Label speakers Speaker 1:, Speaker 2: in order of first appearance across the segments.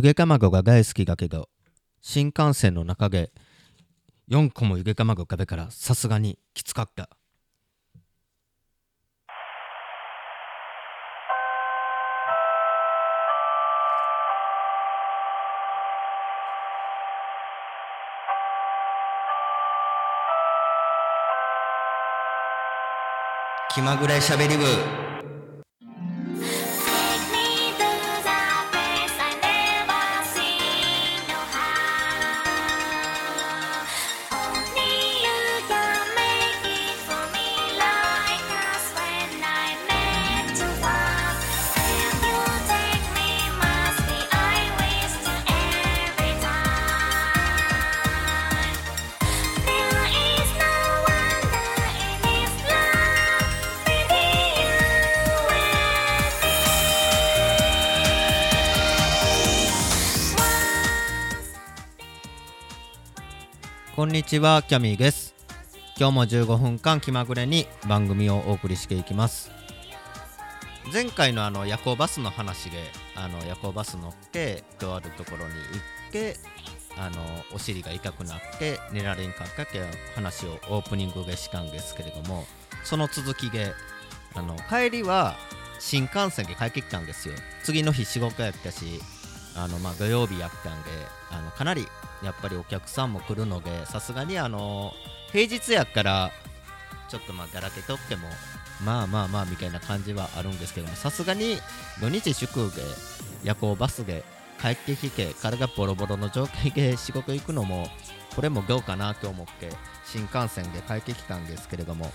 Speaker 1: ゆげ卵が大好きだけど新幹線の中で4個もゆげ卵食べからさすがにきつかった。気まぐれしゃべり部。こんにちはキャミーです。今日も15分間気まぐれに番組をお送りしていきます。前回のあの夜行バスの話であの夜行バス乗ってとあるところに行ってあのお尻が痛くなって寝られんかったっていう話をオープニングでしたんですけれどもその続きであの帰りは新幹線で帰ってきたんですよ。次の日仕事やったしあのまあ土曜日やったんであのかなりやっぱりお客さんも来るのでさすがにあの平日やからちょっとまあだらけとってもまあまあまあみたいな感じはあるんですけどもさすがに土日祝で夜行バスで帰ってきて体ボロボロの状態で仕事行くのもこれもどうかなと思って新幹線で帰ってきたんですけれども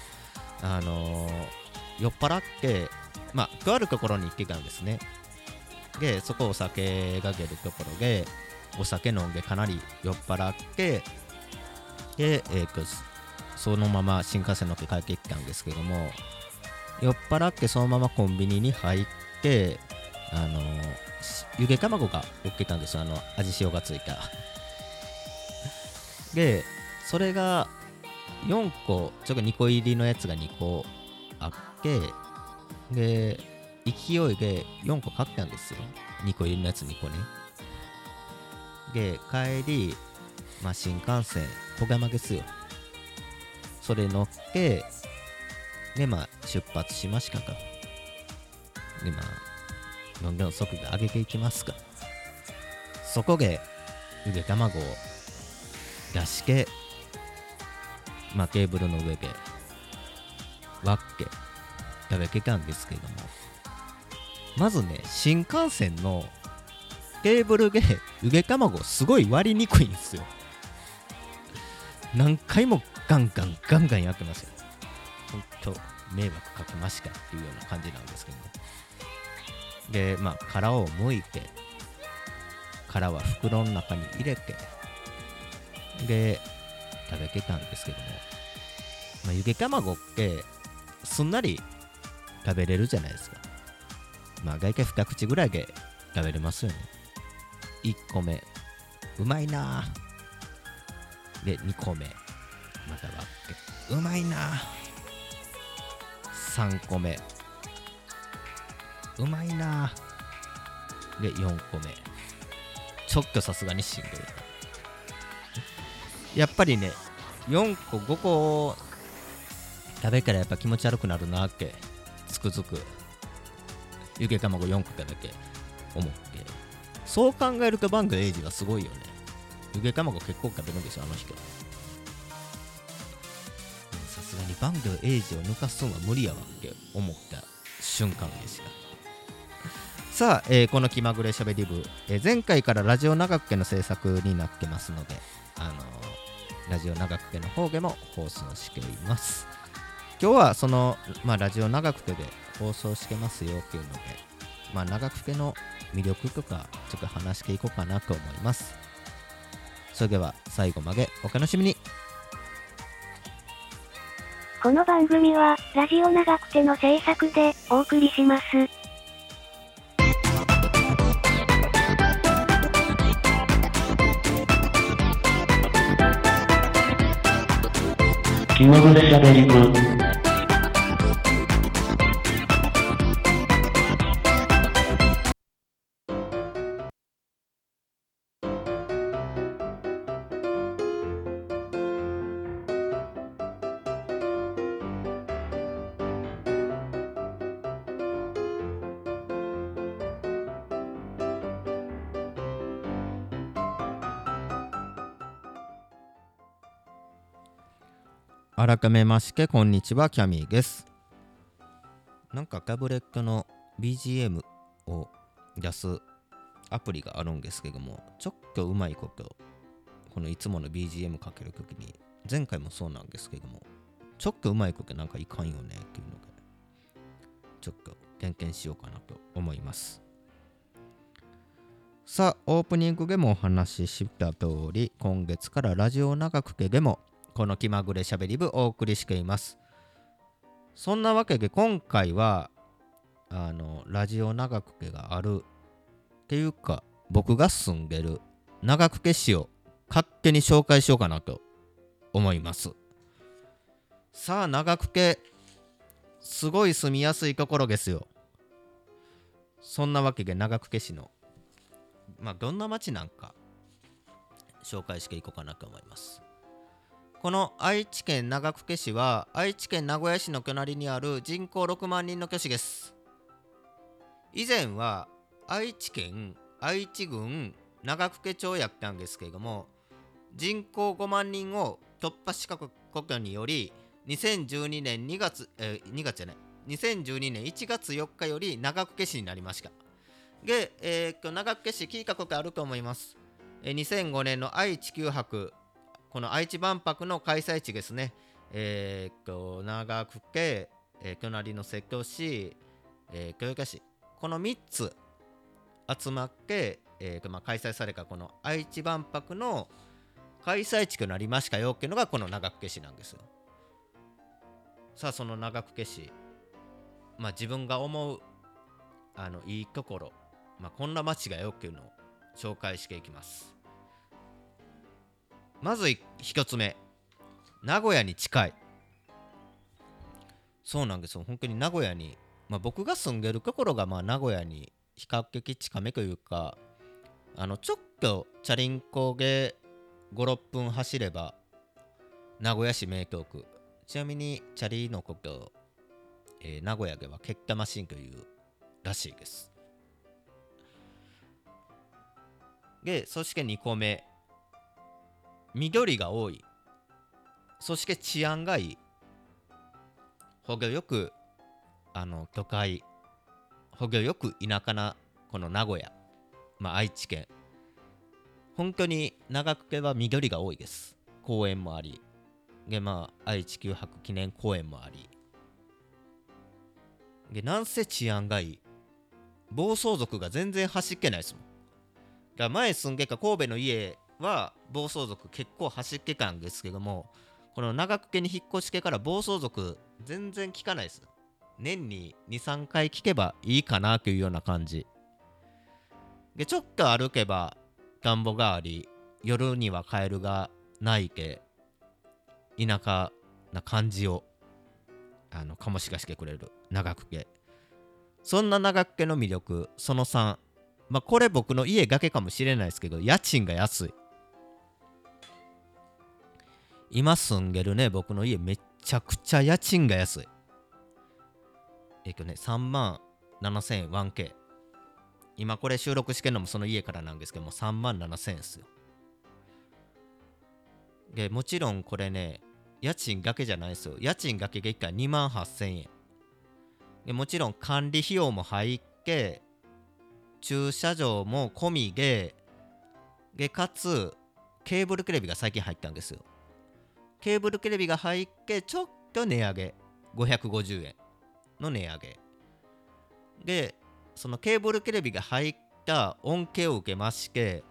Speaker 1: あのー酔っ払ってまあとあるところに行ってたんですね。でそこお酒が出るところでお酒飲んでかなり酔っ払ってで、えーそのまま新幹線乗って帰ってきたんですけども酔っ払ってそのままコンビニに入ってあのゆで卵が売ってたんですよ。あの味塩がついた。でそれが4個ちょっと2個入りのやつが2個あってで勢いで4個買ったんですよ。2個入りのやつ2個ね。で帰り、まあ、新幹線小山ですよ。それ乗ってでまあ出発しましたか。でまあどんどん速度上げていきますか。そこでゆで卵を出してまあテーブルの上で割って食べてたんですけども。まずね新幹線のテーブルでゆで卵すごい割りにくいんですよ。何回もガンガンガンガンやってますよ。ほんと迷惑かけましたっていうような感じなんですけどね。でまあ殻を剥いて殻は袋の中に入れてで食べてたんですけども、まあ、ゆで卵ってすんなり食べれるじゃないですか。まあ大体2口ぐらいで食べれますよね。1個目うまいな。ぁで2個目また割って。うまいな。ぁ3個目うまいな。ぁで4個目ちょっとさすがにしんどいやっぱりね4個5個食べたらやっぱ気持ち悪くなるなってつくづくゆで卵4個食べて思って。そう考えるとバングエイジはすごいよね。ゆで卵結構食べるんですよあの人。うんさすがにバングエイジを抜かすのは無理やわって思った瞬間でした。さあ、えーこの気まぐれしゃべり部、えー前回からラジオ長久家の制作になってますので、あのーラジオ長久家の方でも放送しています。今日はその、まあ、ラジオ長久家で放送してますよっていうので、まあ、長久家の魅力とかちょっと話していこうかなと思います。それでは最後までお楽しみに。
Speaker 2: この番組は、ラジオ長くての制作でお送りします。
Speaker 3: 気まぐれしゃべり部
Speaker 1: 改めましてこんにちはキャミーです。なんかタブレットの BGM を出すアプリがあるんですけどもちょっとうまいことこのいつもの BGM かけるときに前回もそうなんですけどもちょっとうまいことなんかいかんよねっていうのでちょっと点検しようかなと思います。さあオープニングでもお話しした通り今月からラジオ長くけでもこの気まぐれしゃべり部お送りしています。そんなわけで今回はあのラジオ長くけがあるっていうか僕が住んでる長久手市を勝手に紹介しようかなと思います。さあ長久手すごい住みやすいところですよ。そんなわけで長久手市のまあどんな町なんか紹介していこうかなと思います。この愛知県長久手市は愛知県名古屋市の隣にある人口6万人の都市です。以前は愛知県愛知郡長久手町やったんですけれども人口5万人を突破したことにより2012年2月、えー2月じゃない2012年1月4日より長久手市になりました。で、えー長久手市聞いたことあると思います、えー2005年の愛・地球博この愛知万博の開催地ですね。えーっと長久手、えー隣の瀬戸市、えー豊田市この3つ集まって、えーまあ、開催されたこの愛知万博の開催地となりましたよっていうのがこの長久手市なんですよ。さあその長久手市まあ自分が思うあのいいところ、まあ、こんな街がよっていうのを紹介していきます。まずい一つ目。名古屋に近い。そうなんですよ。本当に名古屋に、まあ、僕が住んでるところがまあ名古屋に比較的近めというかあのちょっとチャリンコで56分走れば名古屋市名東区。ちなみにチャリのこと、えー名古屋では結果マシンというらしいです。でそして2個目。緑が多い。そして治安がいい。ほどよくあの都会ほどよく田舎なこの名古屋、まあ、愛知県。本当に長久手は緑が多いです。公園もあり。でまあ愛・地球博記念公園もあり。でなんせ治安がいい。暴走族が全然走っけないですもん。だから前住んでた神戸の家は暴走族結構走っけたんですけどもこの長久手に引っ越してから暴走族全然聞かないです。年に23回聞けばいいかなというような感じ。でちょっと歩けば田んぼがあり夜にはカエルが鳴いて田舎な感じをあの醸し出してくれる長久手そんな長久手の魅力その3まあこれ僕の家だけかもしれないですけど家賃が安い。今住んでるね僕の家めちゃくちゃ家賃が安い。えっとね3万7000円 1K 今これ収録してんのもその家からなんですけども3万7000円ですよ。でもちろんこれね家賃だけじゃないですよ。家賃だけで1回2万8000円でもちろん管理費用も入って駐車場も込みででかつケーブルテレビが最近入ったんですよ。ケーブルテレビが入ってちょっと値上げ。550円の値上げ。でそのケーブルテレビが入った恩恵を受けまして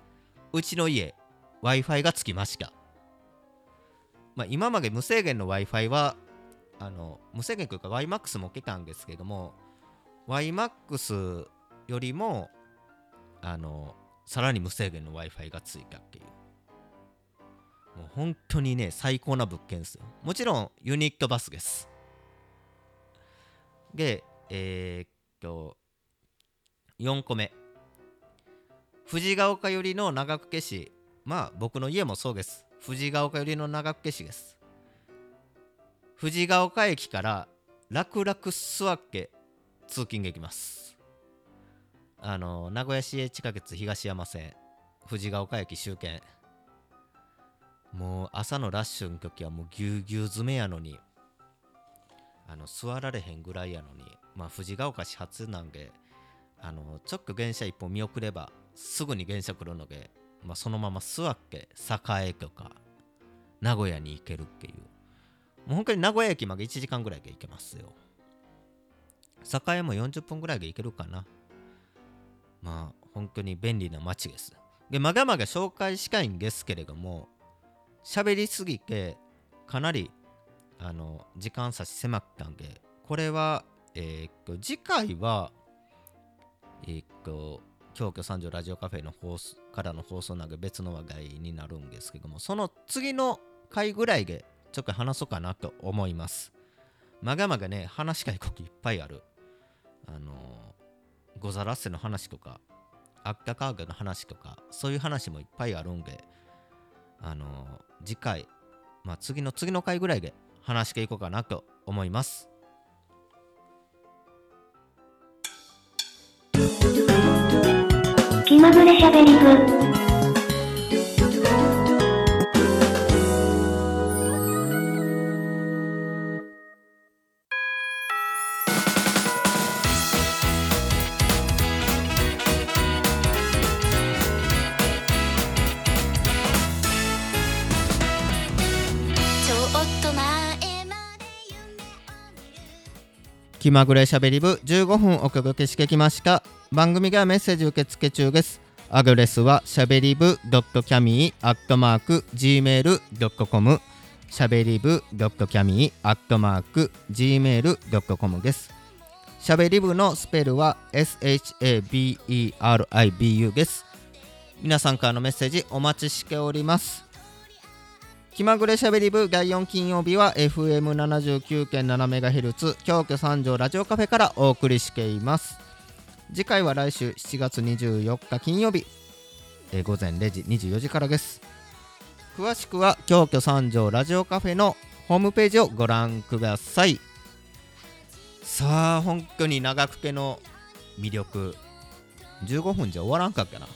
Speaker 1: うちの家 w i f i がつきました、まあ、今まで無制限の w i f i はあの無制限というか YMAX も受けたんですけども YMAX よりもあのさらに無制限の w i f i がついたっていう。もう本当にね最高な物件ですよ。もちろんユニットバスです。でえーっと4個目。藤ヶ丘寄りの長久手市。まあ僕の家もそうです。藤ヶ丘寄りの長久手市です。藤ヶ丘駅から楽々座って通勤できます。あの名古屋市営地下鉄東山線藤ヶ丘駅終点もう朝のラッシュの時はもうぎゅうぎゅう詰めやのにあの座られへんぐらいやのにまあ藤ヶ丘始発なんであのちょっと電車一本見送ればすぐに電車来るので、まあ、そのまま座って栄とか名古屋に行けるっていう。もう本当に名古屋駅まで1時間ぐらいで行けますよ。栄も40分ぐらいで行けるかな。まあ本当に便利な街です。でまだまだ紹介したいんですけれども喋りすぎてかなりあの時間差し迫ったんでこれはえーっと次回はえーっと京都三条ラジオカフェの放送からの放送なんで別の話題になるんですけどもその次の回ぐらいでちょっと話そうかなと思います。まがまがね話したいこといっぱいある。あのゴザラッセの話とかアッカカーガの話とかそういう話もいっぱいあるんであの次回まあ次の次の回ぐらいで話していこうかなと思います
Speaker 2: 気まぐれしゃべり部。
Speaker 1: 気まぐれしゃべり部15分お届けしてきました。番組ではメッセージ受付中です。アドレスはしゃべり部 .cami.gmail.com しゃべり部 .cami.gmail.com です。しゃべり部のスペルは SHABERIBU です。皆さんからのメッセージお待ちしております。気まぐれしゃべり部第4金曜日は FM79.7MHz 京都三条ラジオカフェからお送りしています。次回は来週7月24日金曜日、え午前0時24時からです。詳しくは京都三条ラジオカフェのホームページをご覧ください。さあ本当に長久手の魅力。15分じゃ終わらんかっけな。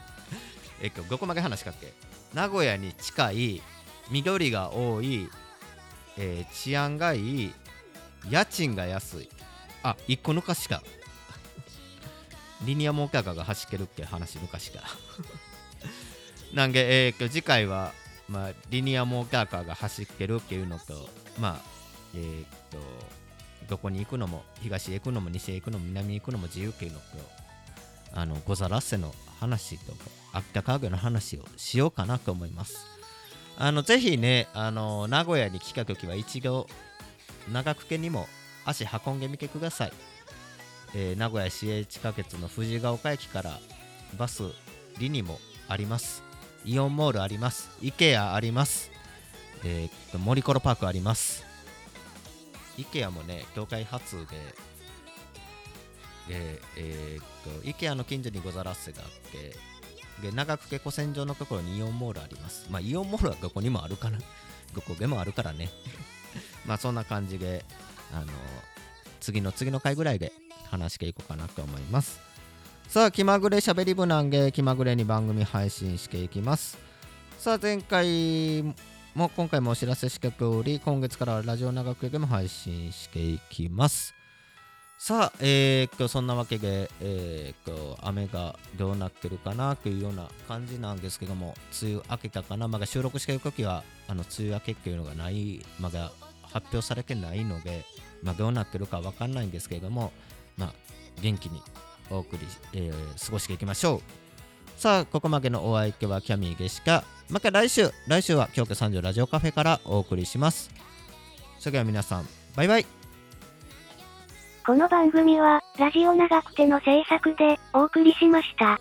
Speaker 1: えっとどこまで話かっけ。名古屋に近い緑が多い、えー治安がいい家賃が安い。あ一個抜かしか。リニアモーターカーが走ってるって話抜かしか なんで、えーと次回は、まあ、リニアモーターカーが走ってるっていうのとまあえー、とどこに行くのも東へ行くのも西へ行くのも南へ行くのも自由っていうのとあのゴザラッセの話とか秋田家具の話をしようかなと思います。あのぜひねあの名古屋に来た時は一度長久手にも足運んでみてください、えー名古屋市営地下鉄の藤ヶ丘駅からバスリニもあります。イオンモールあります。IKEA あります。えーっと森コロパークあります。IKEA もね業界初ででえーっと IKEA の近所にござらせがあってで長久手古戦場のところにイオンモールあります。まあイオンモールはどこにもあるかな。どこでもあるからね。まあそんな感じであの次の次の回ぐらいで話していこうかなと思います。さあ気まぐれしゃべり部なんで気まぐれに番組配信していきます。さあ前回も今回もお知らせしており今月からはラジオ長久でも配信していきます。さあ、えー、っとそんなわけで、えー、っと雨がどうなってるかなというような感じなんですけども梅雨明けたかな？まだ収録している時はあの梅雨明けっていうのがないまだ発表されてないので、まあ、どうなってるかわかんないんですけれども、まあ、元気にお送り、えー過ごしていきましょう。さあここまでのお相手はキャミーでした。また来週来週は京都三条ラジオカフェからお送りします。それでは皆さんバイバイ。
Speaker 2: この番組は、ラジオ長くての制作で、お送りしました。